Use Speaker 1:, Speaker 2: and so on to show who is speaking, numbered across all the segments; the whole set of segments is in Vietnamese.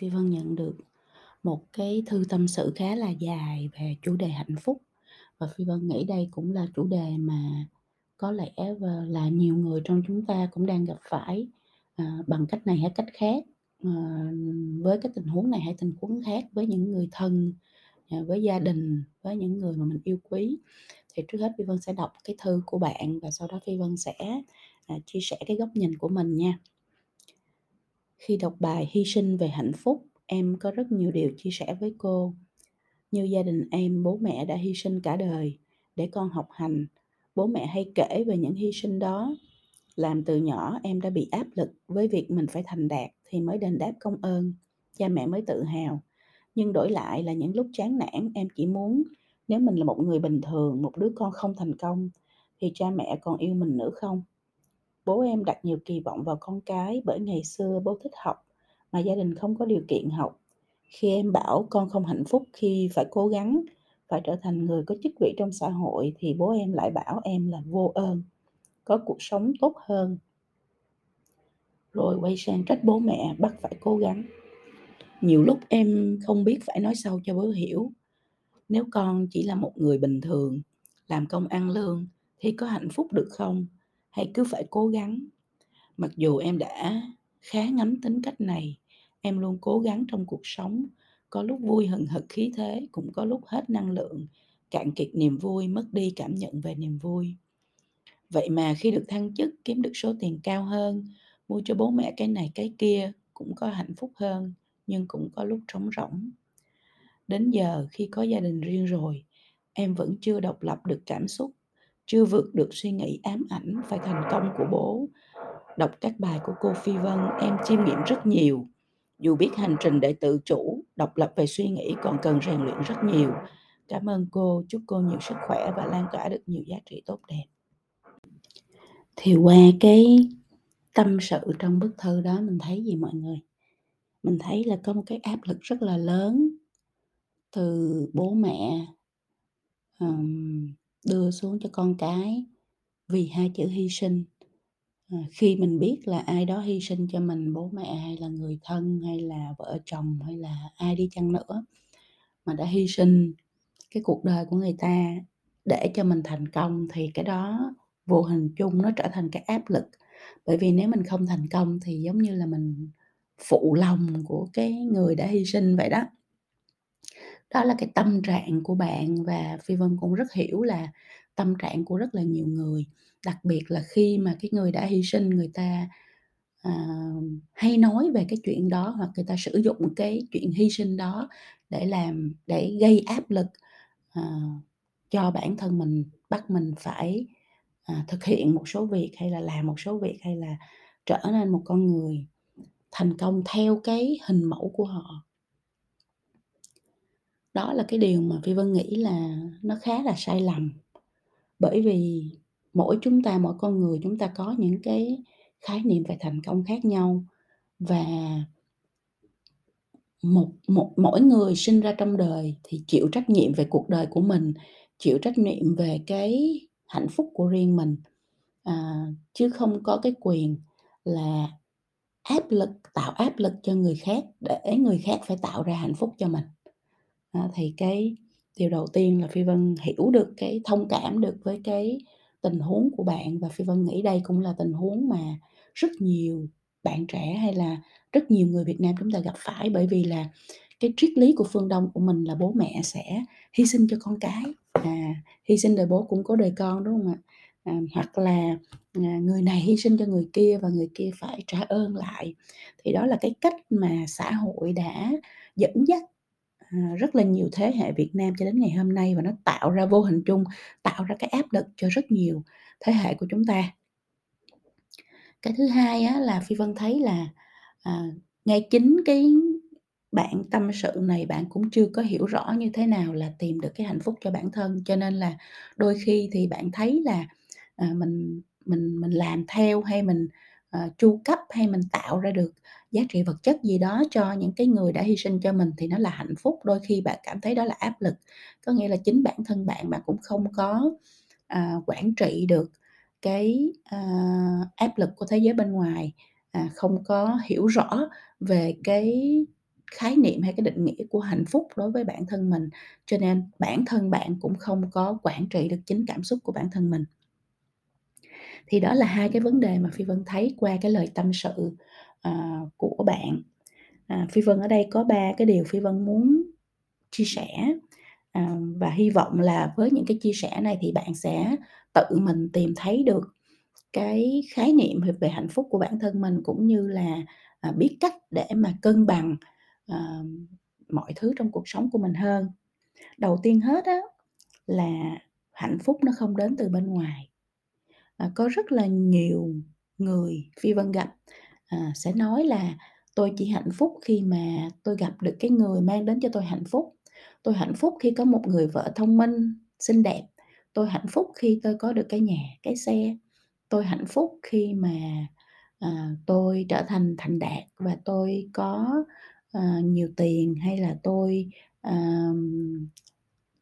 Speaker 1: Phi Vân nhận được một cái thư tâm sự khá là dài về chủ đề hạnh phúc và Phi Vân nghĩ đây cũng là chủ đề mà có lẽ là nhiều người trong chúng ta cũng đang gặp phải, à, bằng cách này hay cách khác, à, với cái tình huống này hay tình huống khác với những người thân, à, với gia đình, với những người mà mình yêu quý. Thì trước hết Phi Vân sẽ đọc cái thư của bạn và sau đó Phi Vân sẽ, à, chia sẻ cái góc nhìn của mình nha. Khi đọc bài Hy sinh về hạnh phúc, em có rất nhiều điều chia sẻ với cô. Như gia đình em, bố mẹ đã hy sinh cả đời để con học hành. Bố mẹ hay kể về những hy sinh đó. Làm từ nhỏ em đã bị áp lực với việc mình phải thành đạt thì mới đền đáp công ơn. Cha mẹ mới tự hào. Nhưng đổi lại là những lúc chán nản em chỉ muốn nếu mình là một người bình thường, một đứa con không thành công thì cha mẹ còn yêu mình nữa không? Bố em đặt nhiều kỳ vọng vào con cái bởi ngày xưa bố thích học mà gia đình không có điều kiện học. Khi em bảo con không hạnh phúc khi phải cố gắng, phải trở thành người có chức vị trong xã hội thì bố em lại bảo em là vô ơn, có cuộc sống tốt hơn. Rồi quay sang trách bố mẹ bắt phải cố gắng. Nhiều lúc em không biết phải nói sao cho bố hiểu. Nếu con chỉ là một người bình thường, làm công ăn lương thì có hạnh phúc được không? Hay cứ phải cố gắng? Mặc dù em đã khá ngấm tính cách này, em luôn cố gắng trong cuộc sống, có lúc vui hừng hực khí thế, cũng có lúc hết năng lượng, cạn kiệt niềm vui, mất đi cảm nhận về niềm vui. Vậy mà khi được thăng chức, kiếm được số tiền cao hơn, mua cho bố mẹ cái này cái kia cũng có hạnh phúc hơn, nhưng cũng có lúc trống rỗng. Đến giờ khi có gia đình riêng rồi, em vẫn chưa độc lập được cảm xúc, chưa vượt được suy nghĩ ám ảnh phải thành công của bố. Đọc các bài của cô Phi Vân, em chiêm nghiệm rất nhiều. Dù biết hành trình để tự chủ, độc lập về suy nghĩ còn cần rèn luyện rất nhiều. Cảm ơn cô, chúc cô nhiều sức khỏe và lan tỏa được nhiều giá trị tốt đẹp. Thì qua cái tâm sự trong bức thư đó mình thấy gì mọi người? Mình thấy là có một cái áp lực rất là lớn từ bố mẹ um, đưa xuống cho con cái vì hai chữ hy sinh. À, khi mình biết là ai đó hy sinh cho mình bố mẹ hay là người thân hay là vợ chồng hay là ai đi chăng nữa mà đã hy sinh cái cuộc đời của người ta để cho mình thành công thì cái đó vô hình chung nó trở thành cái áp lực. Bởi vì nếu mình không thành công thì giống như là mình phụ lòng của cái người đã hy sinh vậy đó đó là cái tâm trạng của bạn và phi vân cũng rất hiểu là tâm trạng của rất là nhiều người. Đặc biệt là khi mà cái người đã hy sinh người ta uh, hay nói về cái chuyện đó hoặc người ta sử dụng cái chuyện hy sinh đó để làm để gây áp lực uh, cho bản thân mình bắt mình phải uh, thực hiện một số việc hay là làm một số việc hay là trở nên một con người thành công theo cái hình mẫu của họ đó là cái điều mà phi vân nghĩ là nó khá là sai lầm. Bởi vì mỗi chúng ta mỗi con người chúng ta có những cái khái niệm về thành công khác nhau và một một mỗi người sinh ra trong đời thì chịu trách nhiệm về cuộc đời của mình chịu trách nhiệm về cái hạnh phúc của riêng mình. À, chứ không có cái quyền là áp lực tạo áp lực cho người khác để người khác phải tạo ra hạnh phúc cho mình à, thì cái điều đầu tiên là phi vân hiểu được cái thông cảm được với cái tình huống của bạn và phi vân nghĩ đây cũng là tình huống mà rất nhiều bạn trẻ hay là rất nhiều người việt nam chúng ta gặp phải bởi vì là cái triết lý của phương đông của mình là bố mẹ sẽ hy sinh cho con cái. À, hy sinh đời bố cũng có đời con đúng không ạ? À, hoặc là à, người này hy sinh cho người kia và người kia phải trả ơn lại. Thì đó là cái cách mà xã hội đã dẫn dắt Ờ, rất là nhiều thế hệ Việt Nam cho đến ngày hôm nay và nó tạo ra vô hình chung tạo ra cái áp lực cho rất nhiều thế hệ của chúng ta. Cái thứ hai á, là phi vân thấy là à, ngay chính cái bạn tâm sự này bạn cũng chưa có hiểu rõ như thế nào là tìm được cái hạnh phúc cho bản thân. Cho nên là đôi khi thì bạn thấy là à, mình mình mình làm theo hay mình À, chu cấp hay mình tạo ra được giá trị vật chất gì đó cho những cái người đã hy sinh cho mình thì nó là hạnh phúc. Đôi khi bạn cảm thấy đó là áp lực. Có nghĩa là chính bản thân bạn bạn cũng không có à, quản trị được cái à, áp lực của thế giới bên ngoài à, không có hiểu rõ về cái khái niệm hay cái định nghĩa của hạnh phúc đối với bản thân mình, cho nên bản thân bạn cũng không có quản trị được chính cảm xúc của bản thân mình. Thì đó là hai cái vấn đề mà Phi Vân thấy qua cái lời tâm sự, uh, của bạn. À, Phi Vân ở đây có ba cái điều Phi Vân muốn chia sẻ, à, và hy vọng là với những cái chia sẻ này thì bạn sẽ tự mình tìm thấy được cái khái niệm về hạnh phúc của bản thân mình, cũng như là, à, biết cách để mà cân bằng, ờ, mọi thứ trong cuộc sống của mình hơn. Đầu tiên hết á, là hạnh phúc nó không đến từ bên ngoài. À, có rất là nhiều người Phi Vân gặp, à, sẽ nói là "Tôi chỉ hạnh phúc khi mà tôi gặp được cái người mang đến cho tôi hạnh phúc. Tôi hạnh phúc khi có một người vợ thông minh, xinh đẹp. Tôi hạnh phúc khi tôi có được cái nhà, cái xe. Tôi hạnh phúc khi mà, à, tôi trở thành thành đạt và tôi có, à, nhiều tiền, hay là tôi, à,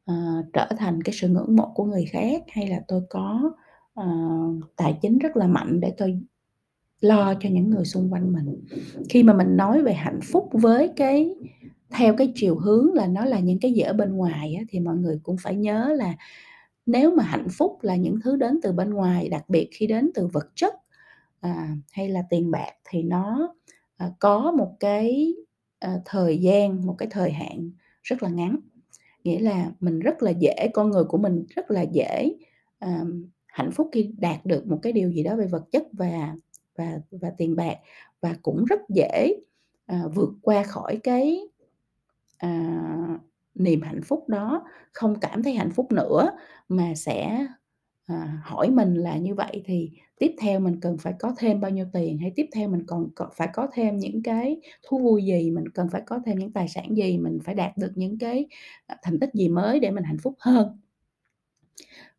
Speaker 1: à, trở thành cái sự ngưỡng mộ của người khác, hay là tôi có, Ờ, tài chính rất là mạnh để tôi lo cho những người xung quanh mình." Khi mà mình nói về hạnh phúc với cái theo cái chiều hướng là nó là những cái gì ở bên ngoài á, thì mọi người cũng phải nhớ là nếu mà hạnh phúc là những thứ đến từ bên ngoài, đặc biệt khi đến từ vật chất, à, hay là tiền bạc thì nó, à, có một cái, à, thời gian, một cái thời hạn rất là ngắn. Nghĩa là mình rất là dễ con người của mình rất là dễ, à, hạnh phúc khi đạt được một cái điều gì đó về vật chất và và và tiền bạc, và cũng rất dễ, à, vượt qua khỏi cái, à, niềm hạnh phúc đó, không cảm thấy hạnh phúc nữa, mà sẽ, à, hỏi mình là "Như vậy thì tiếp theo mình cần phải có thêm bao nhiêu tiền? Hay tiếp theo mình còn còn phải có thêm những cái thú vui gì? Mình cần phải có thêm những tài sản gì? Mình phải đạt được những cái, à, thành tích gì mới để mình hạnh phúc hơn?"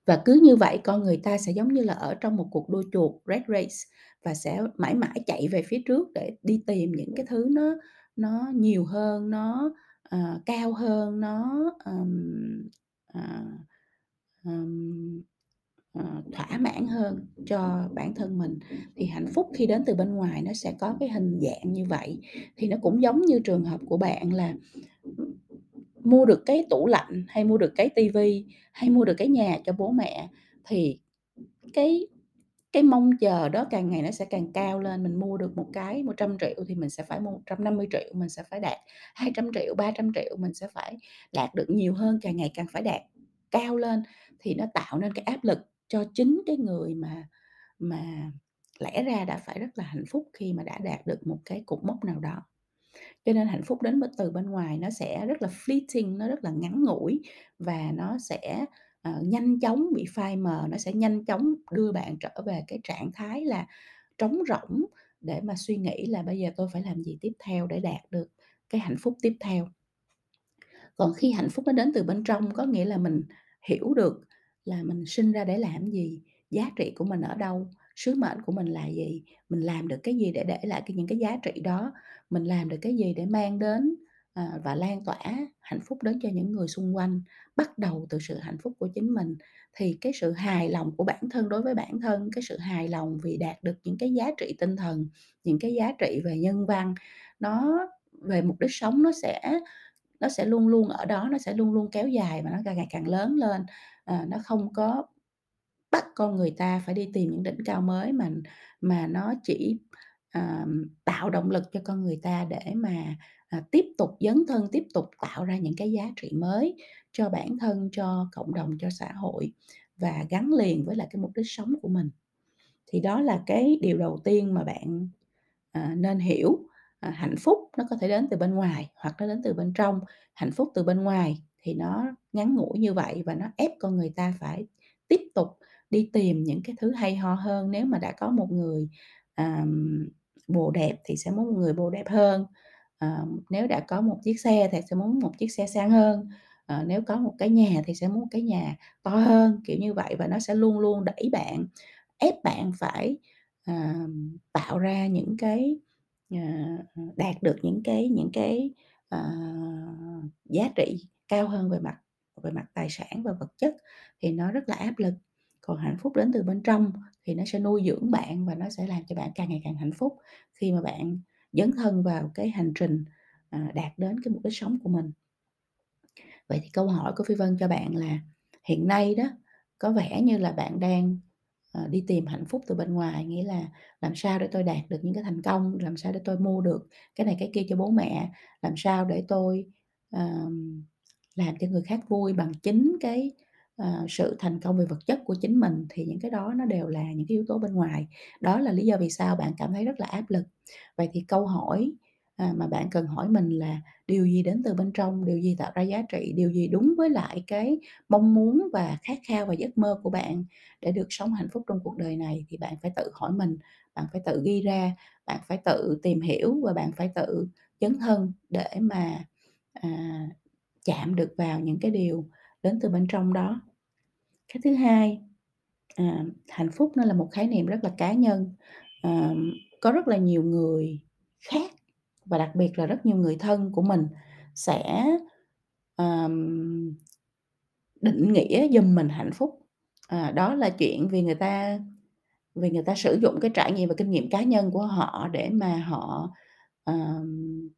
Speaker 1: Và cứ như vậy con người ta sẽ giống như là ở trong một cuộc đua chuột, red race, và sẽ mãi mãi chạy về phía trước để đi tìm những cái thứ nó nó nhiều hơn, nó, uh, cao hơn, nó, um, uh, um, thỏa mãn hơn cho bản thân mình. Thì hạnh phúc khi đến từ bên ngoài nó sẽ có cái hình dạng như vậy, thì nó cũng giống như trường hợp của bạn là, mua được cái tủ lạnh, hay mua được cái tivi hay mua được cái nhà cho bố mẹ, thì cái cái mong chờ đó càng ngày nó sẽ càng cao lên. Mình mua được một cái 100 triệu thì mình sẽ phải mua 150 triệu mình sẽ phải đạt 200 triệu 300 triệu mình sẽ phải đạt được nhiều hơn, càng ngày càng phải đạt cao lên, thì nó tạo nên cái áp lực cho chính cái người mà mà lẽ ra đã phải rất là hạnh phúc khi mà đã đạt được một cái cột mốc nào đó. Cho nên hạnh phúc đến từ bên ngoài nó sẽ rất là fleeting, nó rất là ngắn ngủi và nó sẽ, uh, nhanh chóng bị phai mờ, nó sẽ nhanh chóng đưa bạn trở về cái trạng thái là trống rỗng để mà suy nghĩ là "Bây giờ tôi phải làm gì tiếp theo để đạt được cái hạnh phúc tiếp theo?" Còn khi hạnh phúc nó đến từ bên trong, có nghĩa là mình hiểu được là mình sinh ra để làm gì, giá trị của mình ở đâu, sứ mệnh của mình là gì, mình làm được cái gì để để lại cái những cái giá trị đó, mình làm được cái gì để mang đến, à, và lan tỏa hạnh phúc đến cho những người xung quanh, bắt đầu từ sự hạnh phúc của chính mình, thì cái sự hài lòng của bản thân đối với bản thân, cái sự hài lòng vì đạt được những cái giá trị tinh thần, những cái giá trị về nhân văn, nó về mục đích sống nó sẽ nó sẽ luôn luôn ở đó, nó sẽ luôn luôn kéo dài và nó càng ngày càng lớn lên. à, nó không có bắt con người ta phải đi tìm những đỉnh cao mới mà mà nó chỉ, à, tạo động lực cho con người ta để mà, à, tiếp tục dấn thân, tiếp tục tạo ra những cái giá trị mới cho bản thân, cho cộng đồng, cho xã hội và gắn liền với lại cái mục đích sống của mình. Thì đó là cái điều đầu tiên mà bạn, à, nên hiểu, à, hạnh phúc nó có thể đến từ bên ngoài hoặc nó đến từ bên trong. Hạnh phúc từ bên ngoài thì nó ngắn ngủi như vậy và nó ép con người ta phải tiếp tục đi tìm những cái thứ hay ho hơn. Nếu mà đã có một người, ờm, bồ đẹp thì sẽ muốn một người bồ đẹp hơn, ờ, nếu đã có một chiếc xe thì sẽ muốn một chiếc xe sang hơn, ờ, nếu có một cái nhà thì sẽ muốn một cái nhà to hơn, kiểu như vậy. Và nó sẽ luôn luôn đẩy bạn, ép bạn phải, ờm, tạo ra những cái, ờ, đạt được những cái những cái, ờ, giá trị cao hơn về mặt về mặt tài sản và vật chất thì nó rất là áp lực. Còn hạnh phúc đến từ bên trong thì nó sẽ nuôi dưỡng bạn và nó sẽ làm cho bạn càng ngày càng hạnh phúc khi mà bạn dấn thân vào cái hành trình, à, đạt đến cái mục đích sống của mình. Vậy thì câu hỏi của Phi Vân cho bạn là hiện nay đó, có vẻ như là bạn đang, à, đi tìm hạnh phúc từ bên ngoài, nghĩa là làm sao để tôi đạt được những cái thành công, làm sao để tôi mua được cái này cái kia cho bố mẹ, làm sao để tôi, làm cho người khác vui bằng chính cái, À, sự thành công về vật chất của chính mình, thì những cái đó nó đều là những cái yếu tố bên ngoài. Đó là lý do vì sao bạn cảm thấy rất là áp lực. Vậy thì câu hỏi, à, mà bạn cần hỏi mình là điều gì đến từ bên trong, điều gì tạo ra giá trị, điều gì đúng với lại cái mong muốn và khát khao và giấc mơ của bạn để được sống hạnh phúc trong cuộc đời này, thì bạn phải tự hỏi mình, bạn phải tự ghi ra, bạn phải tự tìm hiểu và bạn phải tự dấn thân để mà, à, chạm được vào những cái điều đến từ bên trong đó. Cái thứ hai, à, hạnh phúc nó là một khái niệm rất là cá nhân, à, có rất là nhiều người khác và đặc biệt là rất nhiều người thân của mình sẽ, ờm, định nghĩa giùm mình hạnh phúc. À, đó là chuyện vì người ta vì người ta sử dụng cái trải nghiệm và kinh nghiệm cá nhân của họ để mà họ, ờm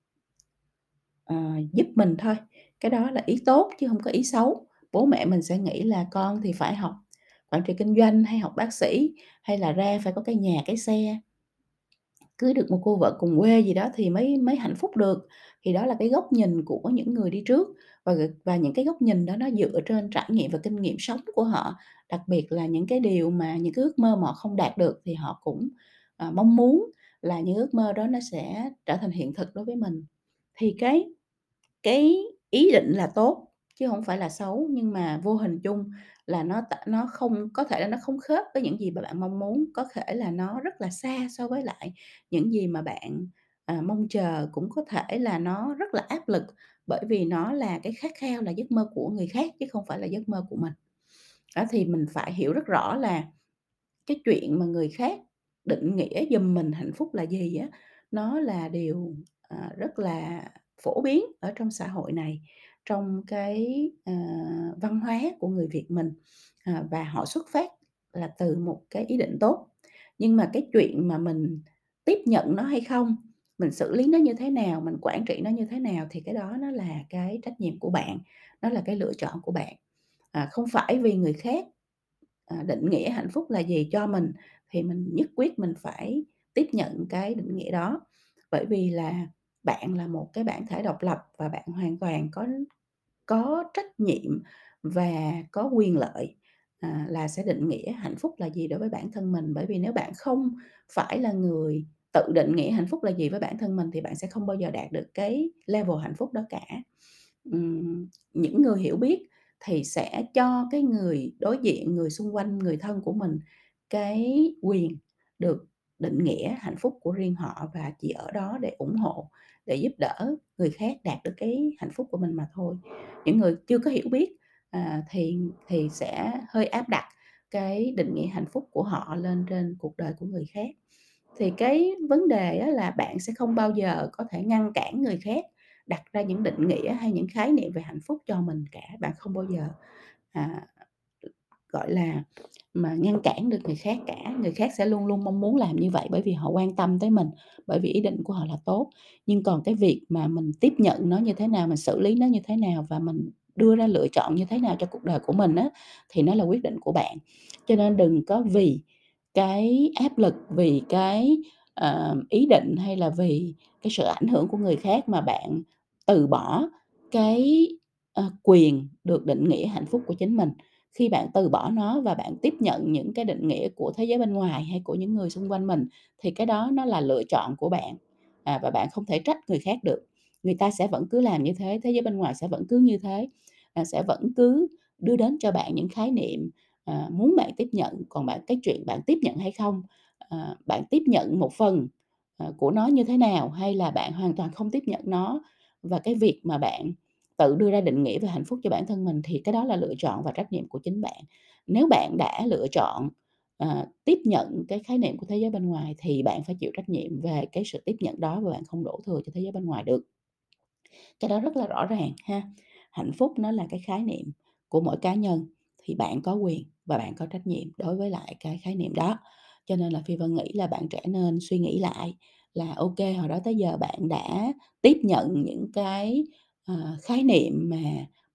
Speaker 1: ờ, giúp mình thôi, cái đó là ý tốt chứ không có ý xấu. Bố mẹ mình sẽ nghĩ là con thì phải học quản trị kinh doanh hay học bác sĩ, hay là ra phải có cái nhà, cái xe. Cưới được một cô vợ cùng quê gì đó thì mới mới hạnh phúc được. Thì đó là cái góc nhìn của những người đi trước và và những cái góc nhìn đó nó dựa trên trải nghiệm và kinh nghiệm sống của họ, đặc biệt là những cái điều mà những cái ước mơ mà họ không đạt được thì họ cũng, à, mong muốn là những ước mơ đó nó sẽ trở thành hiện thực đối với mình. Thì cái cái ý định là tốt chứ hổng phải là xấu, nhưng mà vô hình chung là nó t nó không có thể là nó không khớp với những gì mà bạn mong muốn, có thể là nó rất là xa so với lại những gì mà bạn, à, mong chờ, cũng có thể là nó rất là áp lực, bởi vì nó là cái khát khao, là giấc mơ của người khác chứ không phải là giấc mơ của mình. Đó, thì mình phải hiểu rất rõ là cái chuyện mà người khác định nghĩa giùm mình hạnh phúc là gì á, nó là điều, à, rất là phổ biến ở trong xã hội này, trong cái, uh, văn hóa của người Việt mình, uh, và họ xuất phát là từ một cái ý định tốt. Nhưng mà cái chuyện mà mình tiếp nhận nó hay không, mình xử lý nó như thế nào, mình quản trị nó như thế nào thì cái đó nó là cái trách nhiệm của bạn, nó là cái lựa chọn của bạn. À, không phải vì người khác, à, định nghĩa hạnh phúc là gì cho mình thì mình nhất quyết mình phải tiếp nhận cái định nghĩa đó, bởi vì là bạn là một cái bản thể độc lập và bạn hoàn toàn có có trách nhiệm và có quyền lợi, à, là sẽ định nghĩa hạnh phúc là gì đối với bản thân mình. Bởi vì nếu bạn không phải là người tự định nghĩa hạnh phúc là gì với bản thân mình thì bạn sẽ không bao giờ đạt được cái level hạnh phúc đó cả. uhm, những người hiểu biết thì sẽ cho cái người đối diện, người xung quanh, người thân của mình cái quyền được định nghĩa hạnh phúc của riêng họ và chỉ ở đó để ủng hộ, để giúp đỡ người khác đạt được cái hạnh phúc của mình mà thôi. Những người chưa có hiểu biết, à, thì thì sẽ hơi áp đặt cái định nghĩa hạnh phúc của họ lên trên cuộc đời của người khác. Thì cái vấn đề là bạn sẽ không bao giờ có thể ngăn cản người khác đặt ra những định nghĩa hay những khái niệm về hạnh phúc cho mình cả, bạn không bao giờ, à, gọi là, mà ngăn cản được người khác cả. Người khác sẽ luôn luôn mong muốn làm như vậy bởi vì họ quan tâm tới mình, bởi vì ý định của họ là tốt. Nhưng còn cái việc mà mình tiếp nhận nó như thế nào, mình xử lý nó như thế nào và mình đưa ra lựa chọn như thế nào cho cuộc đời của mình á, thì nó là quyết định của bạn. Cho nên đừng có vì cái áp lực, vì cái, uh, ý định hay là vì cái sự ảnh hưởng của người khác mà bạn từ bỏ cái, uh, quyền được định nghĩa hạnh phúc của chính mình. Khi bạn từ bỏ nó và bạn tiếp nhận những cái định nghĩa của thế giới bên ngoài hay của những người xung quanh mình thì cái đó nó là lựa chọn của bạn, à, và bạn không thể trách người khác được. Người ta sẽ vẫn cứ làm như thế, thế giới bên ngoài sẽ vẫn cứ như thế, à, sẽ vẫn cứ đưa đến cho bạn những khái niệm, à, muốn bạn tiếp nhận. Còn bạn cái chuyện bạn tiếp nhận hay không, à, bạn tiếp nhận một phần, à, của nó như thế nào hay là bạn hoàn toàn không tiếp nhận nó. Và cái việc mà bạn tự đưa ra định nghĩa về hạnh phúc cho bản thân mình thì cái đó là lựa chọn và trách nhiệm của chính bạn. Nếu bạn đã lựa chọn, uh, tiếp nhận cái khái niệm của thế giới bên ngoài thì bạn phải chịu trách nhiệm về cái sự tiếp nhận đó và bạn không đổ thừa cho thế giới bên ngoài được. Cái đó rất là rõ ràng ha. Hạnh phúc nó là cái khái niệm của mỗi cá nhân, thì bạn có quyền và bạn có trách nhiệm đối với lại cái khái niệm đó. Cho nên là Phi Vân nghĩ là bạn trẻ nên suy nghĩ lại là OK, hồi đó tới giờ bạn đã tiếp nhận những cái, ờ, khái niệm mà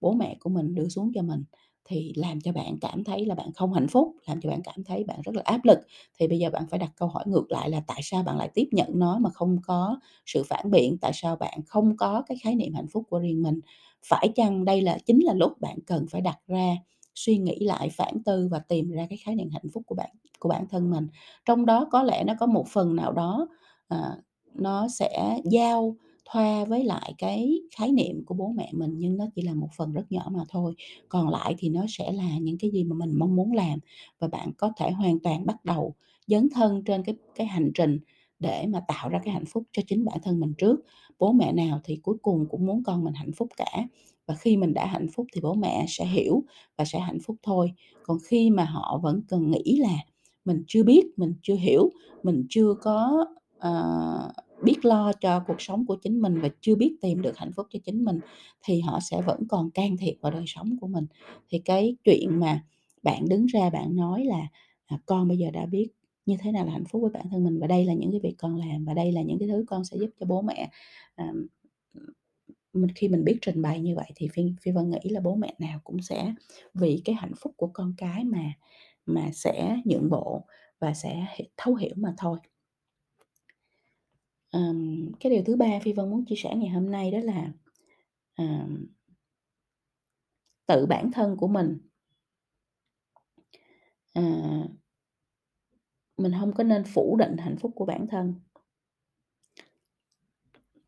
Speaker 1: bố mẹ của mình đưa xuống cho mình, thì làm cho bạn cảm thấy là bạn không hạnh phúc, làm cho bạn cảm thấy bạn rất là áp lực. Thì bây giờ bạn phải đặt câu hỏi ngược lại là tại sao bạn lại tiếp nhận nó mà không có sự phản biện? Tại sao bạn không có cái khái niệm hạnh phúc của riêng mình? Phải chăng đây là chính là lúc bạn cần phải đặt ra, suy nghĩ lại, phản tư và tìm ra cái khái niệm hạnh phúc của bạn của bản thân mình? Trong đó có lẽ nó có một phần nào đó, à, nó sẽ giao thoa với lại cái khái niệm của bố mẹ mình, nhưng nó chỉ là một phần rất nhỏ mà thôi. Còn lại thì nó sẽ là những cái gì mà mình mong muốn làm và bạn có thể hoàn toàn bắt đầu dấn thân trên cái cái hành trình để mà tạo ra cái hạnh phúc cho chính bản thân mình trước. Bố mẹ nào thì cuối cùng cũng muốn con mình hạnh phúc cả, và khi mình đã hạnh phúc thì bố mẹ sẽ hiểu và sẽ hạnh phúc thôi. Còn khi mà họ vẫn cần nghĩ là mình chưa biết, mình chưa hiểu, mình chưa có, uh, biết lo cho cuộc sống của chính mình và chưa biết tìm được hạnh phúc cho chính mình, thì họ sẽ vẫn còn can thiệp vào đời sống của mình. Thì cái chuyện mà bạn đứng ra bạn nói là, à, "Con bây giờ đã biết như thế nào là hạnh phúc với bản thân mình và đây là những cái việc con làm và đây là những cái thứ con sẽ giúp cho bố mẹ." à, mình khi mình biết trình bày như vậy thì Phi Phi Vân nghĩ là bố mẹ nào cũng sẽ vì cái hạnh phúc của con cái mà mà sẽ nhượng bộ và sẽ thấu hiểu mà thôi um, cái điều thứ ba Phi Vân muốn chia sẻ ngày hôm nay đó là, um, tự bản thân của mình à, mình không có nên phủ định hạnh phúc của bản thân.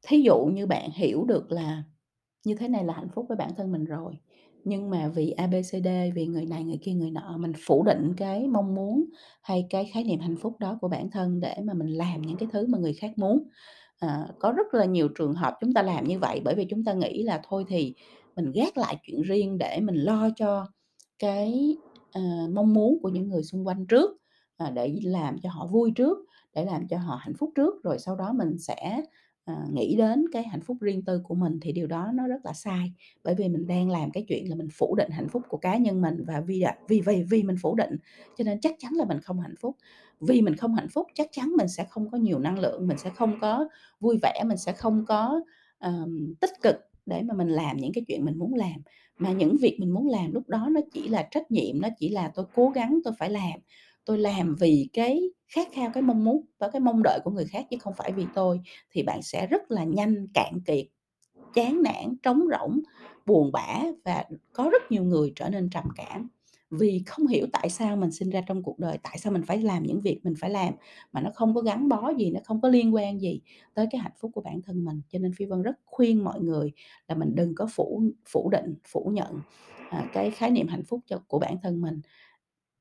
Speaker 1: Thí dụ như bạn hiểu được là như thế này là hạnh phúc với bản thân mình rồi, nhưng mà vì A, B, C, D, vì người này, người kia, người nọ, mình phủ định cái mong muốn hay cái khái niệm hạnh phúc đó của bản thân để mà mình làm những cái thứ mà người khác muốn. à, có rất là nhiều trường hợp chúng ta làm như vậy bởi vì chúng ta nghĩ là thôi thì mình gác lại chuyện riêng để mình lo cho cái, à, mong muốn của những người xung quanh trước, à, để làm cho họ vui trước, để làm cho họ hạnh phúc trước, rồi sau đó mình sẽ, à, nghĩ đến cái hạnh phúc riêng tư của mình thì điều đó nó rất là sai. Bởi vì mình đang làm cái chuyện là mình phủ định hạnh phúc của cá nhân mình và vì, vì vì vì mình phủ định cho nên chắc chắn là mình không hạnh phúc. Vì mình không hạnh phúc chắc chắn mình sẽ không có nhiều năng lượng, mình sẽ không có vui vẻ, mình sẽ không có, um, tích cực để mà mình làm những cái chuyện mình muốn làm. Mà những việc mình muốn làm lúc đó nó chỉ là trách nhiệm, nó chỉ là tôi cố gắng tôi phải làm, tôi làm vì cái khát khao, cái mong muốn và cái mong đợi của người khác chứ không phải vì tôi, thì bạn sẽ rất là nhanh cạn kiệt, chán nản, trống rỗng, buồn bã và có rất nhiều người trở nên trầm cảm. Vì không hiểu tại sao mình sinh ra trong cuộc đời, tại sao mình phải làm những việc mình phải làm mà nó không có gắn bó gì, nó không có liên quan gì tới cái hạnh phúc của bản thân mình. Cho nên Phi Vân rất khuyên mọi người là mình đừng có phủ phủ định, phủ nhận, à, cái khái niệm hạnh phúc cho của bản thân mình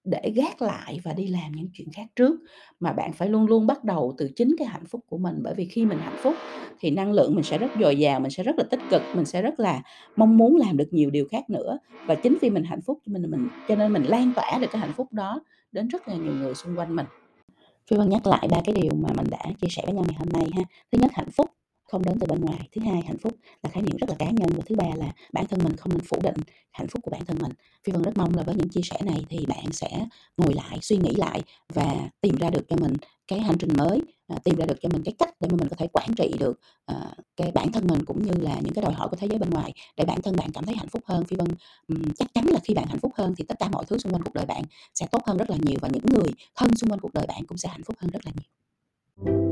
Speaker 1: để gác lại và đi làm những chuyện khác trước, mà bạn phải luôn luôn bắt đầu từ chính cái hạnh phúc của mình. Bởi vì khi mình hạnh phúc thì năng lượng mình sẽ rất dồi dào, mình sẽ rất là tích cực, mình sẽ rất là mong muốn làm được nhiều điều khác nữa. Và chính vì mình hạnh phúc cho mình mình cho nên mình lan tỏa được cái hạnh phúc đó đến rất là nhiều người xung quanh mình. Phi Vân nhắc lại ba cái điều mà mình đã chia sẻ với nhau ngày hôm nay ha. Thứ nhất, hạnh phúc không đến từ bên ngoài. Thứ hai, hạnh phúc là khái niệm rất là cá nhân. Và thứ ba là bản thân mình không nên phủ định hạnh phúc của bản thân mình. Phi Vân rất mong là với những chia sẻ này thì bạn sẽ ngồi lại, suy nghĩ lại và tìm ra được cho mình cái hành trình mới, à, tìm ra được cho mình cái cách để mà mình có thể quản trị được, à, cái bản thân mình cũng như là những cái đòi hỏi của thế giới bên ngoài để bản thân bạn cảm thấy hạnh phúc hơn. Phi Vân, chắc chắn là khi bạn hạnh phúc hơn thì tất cả mọi thứ xung quanh cuộc đời bạn sẽ tốt hơn rất là nhiều và những người thân xung quanh cuộc đời bạn cũng sẽ hạnh phúc hơn rất là nhiều.